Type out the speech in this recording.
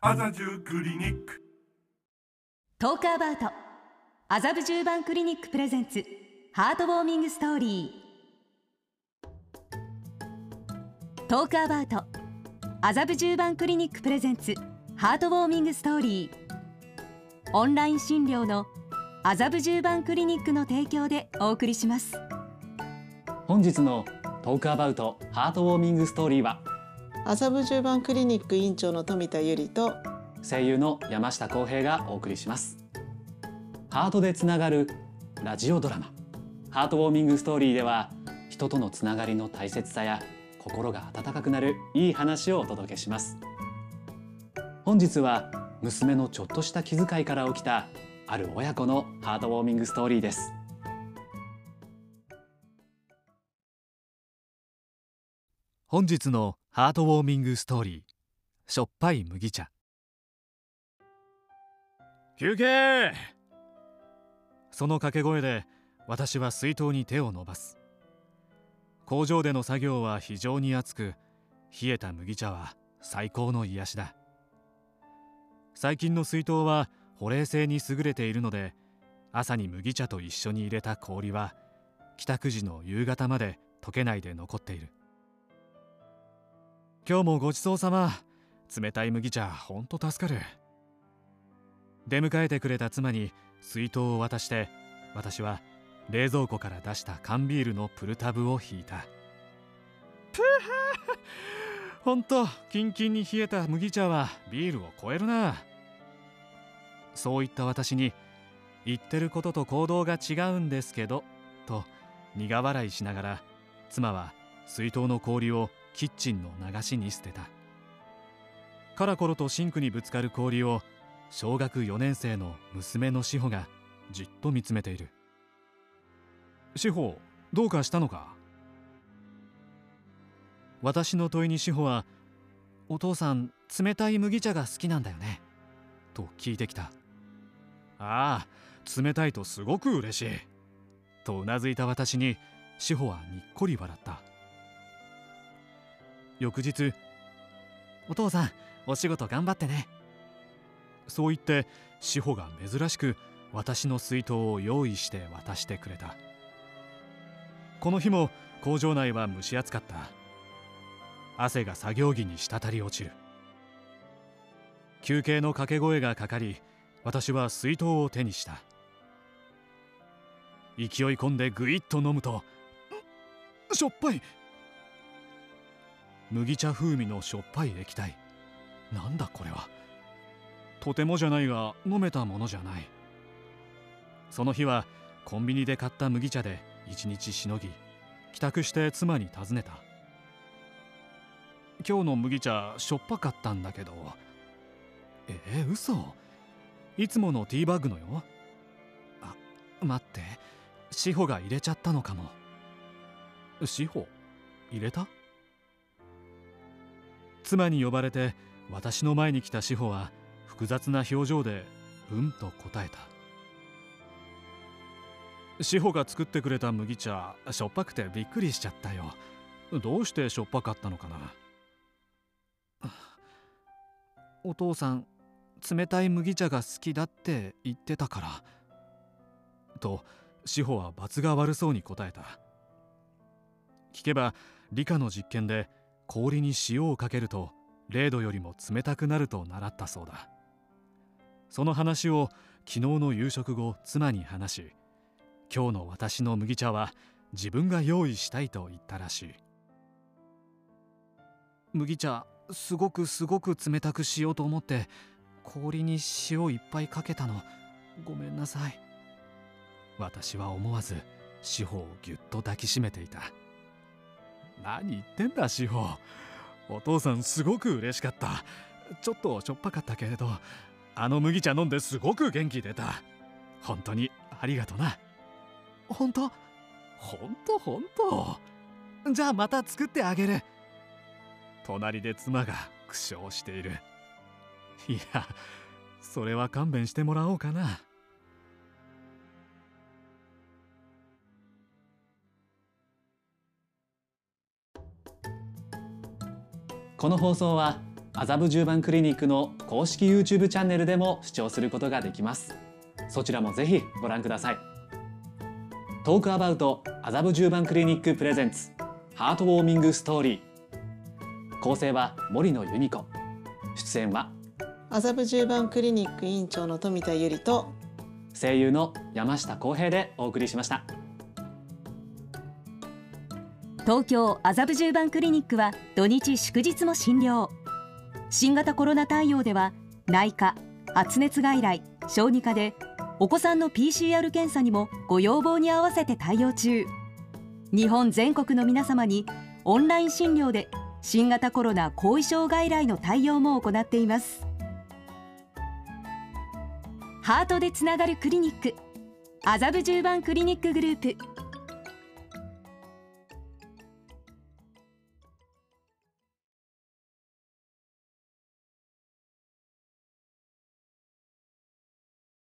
麻布クリニック。 Talk About。麻布十番クリニック presents。Heartwarming Story。 Talk About。麻布十番クリニック presents。Heartwarming Story。オンライン診療の。麻布十番クリニックの提供でお送りします。本日の Talk About。Heartwarming Story は麻布十番クリニック院長の富田由里と声優の山下康平がお送りします。ハートでつながるラジオドラマ。ハートウォーミングストーリーでは人とのつながりの大切さや心が温かくなるいい話をお届けします。本日は娘のちょっとした気遣いから起きたある親子のハートウォーミングストーリーです。本日のハートウォーミングストーリー。しょっぱい麦茶。休憩！その掛け声で私は水筒に手を伸ばす。工場での作業は非常に熱く冷えた麦茶は最高の癒しだ。最近の水筒は保冷性に優れているので朝に麦茶と一緒に入れた氷は帰宅時の夕方まで溶けないで残っている今日もごちそうさま。冷たい麦茶ほんと助かる。出迎えてくれた妻に水筒を渡して私は冷蔵庫から出した缶ビールのプルタブを引いた。ぷはほんとキンキンに冷えた麦茶はビールを超えるな。そう言った私に言ってることと行動が違うんですけどと苦笑いしながら妻は水筒の氷をキッチンの流しに捨てた。カラコロとシンクにぶつかる氷を小学4年生の娘の志保がじっと見つめている。志保どうかしたのか？私の問いに志保は「お父さん冷たい麦茶が好きなんだよね」と聞いてきた。ああ冷たいとすごく嬉しい。とうなずいた私に志保はにっこり笑った。翌日お父さんお仕事頑張ってね。そう言って志保が珍しく私の水筒を用意して渡してくれた。この日も工場内は蒸し暑かった。汗が作業着に滴り落ちる。休憩の掛け声がかかり私は水筒を手にした。勢い込んでぐいっと飲むとしょっぱい。麦茶風味のしょっぱい液体。なんだこれは。とてもじゃないが飲めたものじゃない。その日はコンビニで買った麦茶で一日しのぎ帰宅して妻に尋ねた。今日の麦茶しょっぱかったんだけど。えー、嘘。いつものティーバッグのよ。あ待って。志保が入れちゃったのかも。志保？入れた？妻に呼ばれて私の前に来た志保は複雑な表情で「うん」と答えた。志保が作ってくれた麦茶しょっぱくてびっくりしちゃったよ。どうしてしょっぱかったのかな。お父さん冷たい麦茶が好きだって言ってたから。と志保は罰が悪そうに答えた。聞けば理科の実験で氷に塩をかけると0度よりも冷たくなると習ったそうだ。その話を昨日の夕食後妻に話し今日の私の麦茶は自分が用意したいと言ったらしい。麦茶すごくすごく冷たくしようと思って氷に塩いっぱいかけたの。ごめんなさい。私は思わず志保をぎゅっと抱きしめていた。何言ってんだ志保。お父さんすごく嬉しかった。ちょっとしょっぱかったけれどあの麦茶飲んですごく元気出た。本当にありがとな。本当？本当本当。じゃあまた作ってあげる。隣で妻が苦笑している。いやそれは勘弁してもらおうかなこの放送は麻布十番クリニックの公式 YouTube チャンネルでも視聴することができます。そちらもぜひご覧ください。トークアバウト麻布十番クリニックプレゼンツハートウォーミングストーリー。構成は森野由美子。出演は麻布十番クリニック院長の富田由里と声優の山下康平でお送りしました東京麻布十番クリニックは土日祝日も診療。新型コロナ対応では内科発熱外来小児科でお子さんの PCR 検査にもご要望に合わせて対応中。日本全国の皆様にオンライン診療で新型コロナ後遺症外来の対応も行っています。ハートでつながるクリニック麻布十番クリニックグループ。